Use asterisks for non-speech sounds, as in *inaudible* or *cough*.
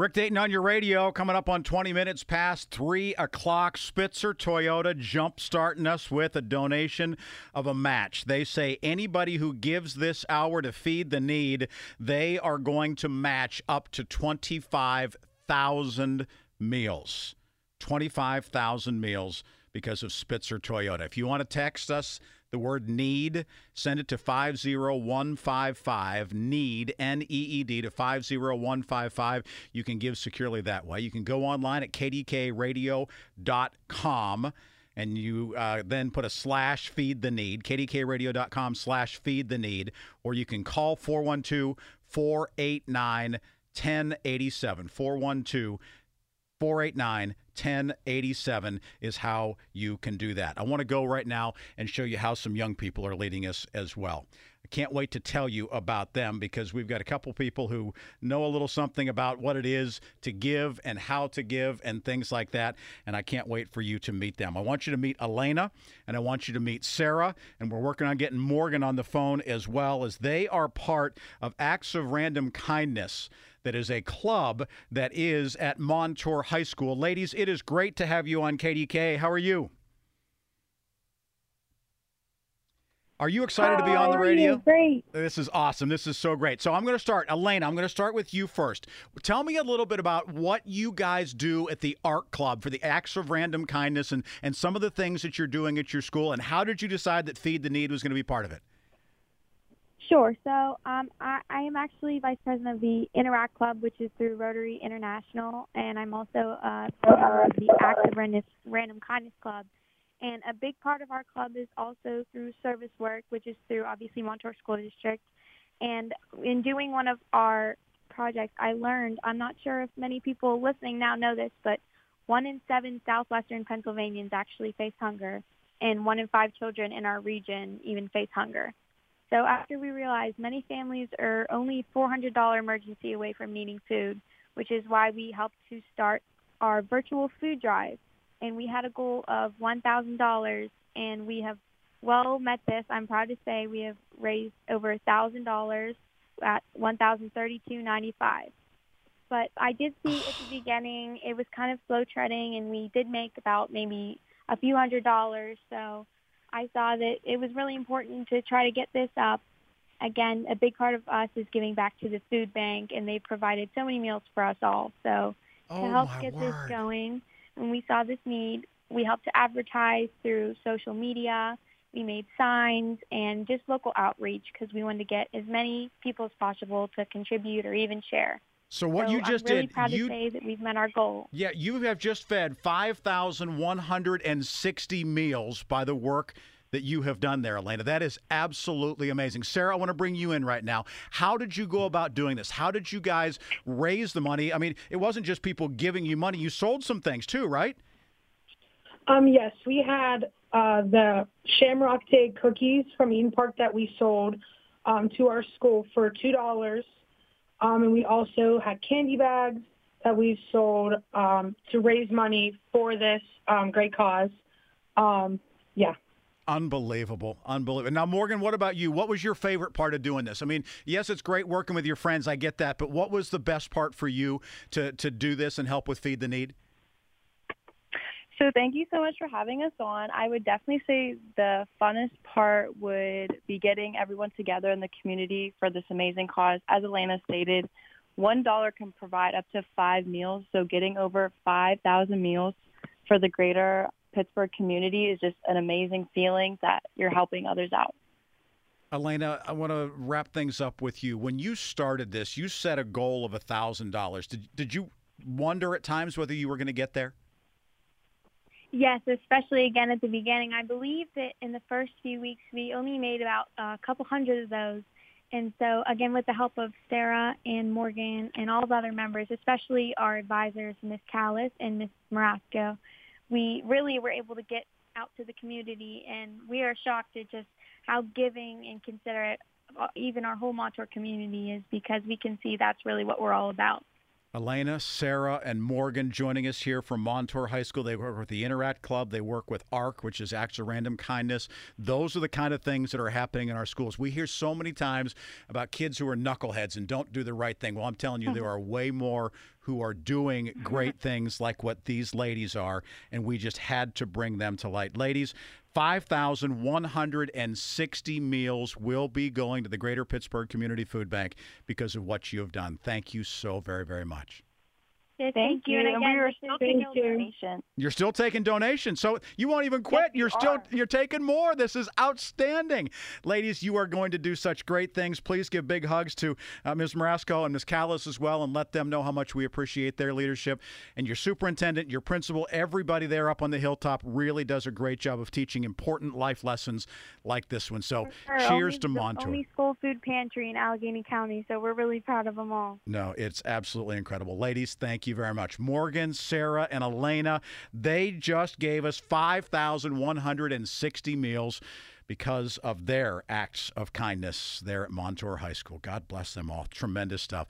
Rick Dayton on your radio, coming up on 20 minutes past 3 o'clock. Spitzer Toyota jump starting us with a donation of a match. They say anybody who gives this hour to feed the need, they are going to match up to 25,000 meals. 25,000 meals because of Spitzer Toyota. If you want to text us, the word need, send it to 50155. Need, N E E D, to 50155. You can give securely that way. You can go online at kdkaradio.com and you uh, then put a slash feed the need, kdkaradio.com slash feed the need, or you can call 412 489 1087. 412 489 1087 is how you can do that. I want to go right now and show you how some young people are leading us as well. I can't wait to tell you about them because we've got a couple people who know a little something about what it is to give and how to give and things like that. And I can't wait for you to meet them. I want you to meet Elena and I want you to meet Sarah. And we're working on getting Morgan on the phone as well as they are part of Acts of Random Kindness that is a club that is at Montour High School. Ladies, it is great to have you on KDKA. How are you? Are you excited to be on the radio? Great. This is awesome. This is so great. So I'm going to start. Elena, I'm going to start with you first. Tell me a little bit about what you guys do at the ARC Club for the Acts of Random Kindness and, and some of the things that you're doing at your school. And how did you decide that Feed the Need was going to be part of it? Sure. So um, I, I am actually vice president of the Interact Club, which is through Rotary International, and I'm also uh, of the Acts of Random, Random Kindness Club. And a big part of our club is also through service work, which is through obviously Montour School District. And in doing one of our projects, I learned, I'm not sure if many people listening now know this, but one in seven southwestern Pennsylvanians actually face hunger, and one in five children in our region even face hunger. So after we realized many families are only $400 emergency away from needing food, which is why we helped to start our virtual food drive and we had a goal of $1,000, and we have well met this. I'm proud to say we have raised over $1,000 at $1,032.95. But I did see at the beginning it was kind of slow treading, and we did make about maybe a few hundred dollars. So I saw that it was really important to try to get this up. Again, a big part of us is giving back to the food bank, and they provided so many meals for us all. So Oh, to help get word. this going, and we saw this need, we helped to advertise through social media. We made signs and just local outreach because we wanted to get as many people as possible to contribute or even share. So what so you just I'm really did, proud you to say that we've met our goal. Yeah, you have just fed 5,160 meals by the work that you have done there, Elena. That is absolutely amazing. Sarah, I want to bring you in right now. How did you go about doing this? How did you guys raise the money? I mean, it wasn't just people giving you money. You sold some things too, right? Um, yes, we had uh, the Shamrock Day cookies from Eat'n Park that we sold um, to our school for two dollars, um, and we also had candy bags that we sold um, to raise money for this um, great cause. Um, yeah. Unbelievable. Unbelievable. Now, Morgan, what about you? What was your favorite part of doing this? I mean, yes, it's great working with your friends. I get that. But what was the best part for you to, to do this and help with Feed the Need? So thank you so much for having us on. I would definitely say the funnest part would be getting everyone together in the community for this amazing cause. As Elena stated, one dollar can provide up to five meals. So getting over five thousand meals for the greater Pittsburgh community is just an amazing feeling that you're helping others out. Elena, I want to wrap things up with you. When you started this, you set a goal of $1,000. Did, did you wonder at times whether you were going to get there? Yes, especially again at the beginning. I believe that in the first few weeks we only made about a couple hundred of those. And so again, with the help of Sarah and Morgan and all the other members, especially our advisors, Miss Callis and Miss Marasco, we really were able to get out to the community and we are shocked at just how giving and considerate even our whole Montour community is because we can see that's really what we're all about. Elena, Sarah, and Morgan joining us here from Montour High School. They work with the Interact Club. They work with ARC, which is Acts of Random Kindness. Those are the kind of things that are happening in our schools. We hear so many times about kids who are knuckleheads and don't do the right thing. Well, I'm telling you, there *laughs* are way more who are doing mm-hmm. great things like what these ladies are, and we just had to bring them to light. Ladies, 5,160 meals will be going to the Greater Pittsburgh Community Food Bank because of what you have done. Thank you so very, very much. Yeah, Thank, you. And And, again, we were this still taking you. donations. You're still taking donations, so you won't even quit. Yes, you're still are. you're taking more. This is outstanding, ladies. You are going to do such great things. Please give big hugs to uh, Ms. Marasco and Ms. Callis as well, and let them know how much we appreciate their leadership. And your superintendent, your principal, everybody there up on the hilltop really does a great job of teaching important life lessons like this one. So Sure, cheers only, to the Montour. Only school food pantry in Allegheny County, so we're really proud of them all. No, it's absolutely incredible. Ladies, thank you very much. Morgan, Sarah, and Elena, they just gave us 5,160 meals because of their acts of kindness there at Montour High School. God bless them all. Tremendous stuff.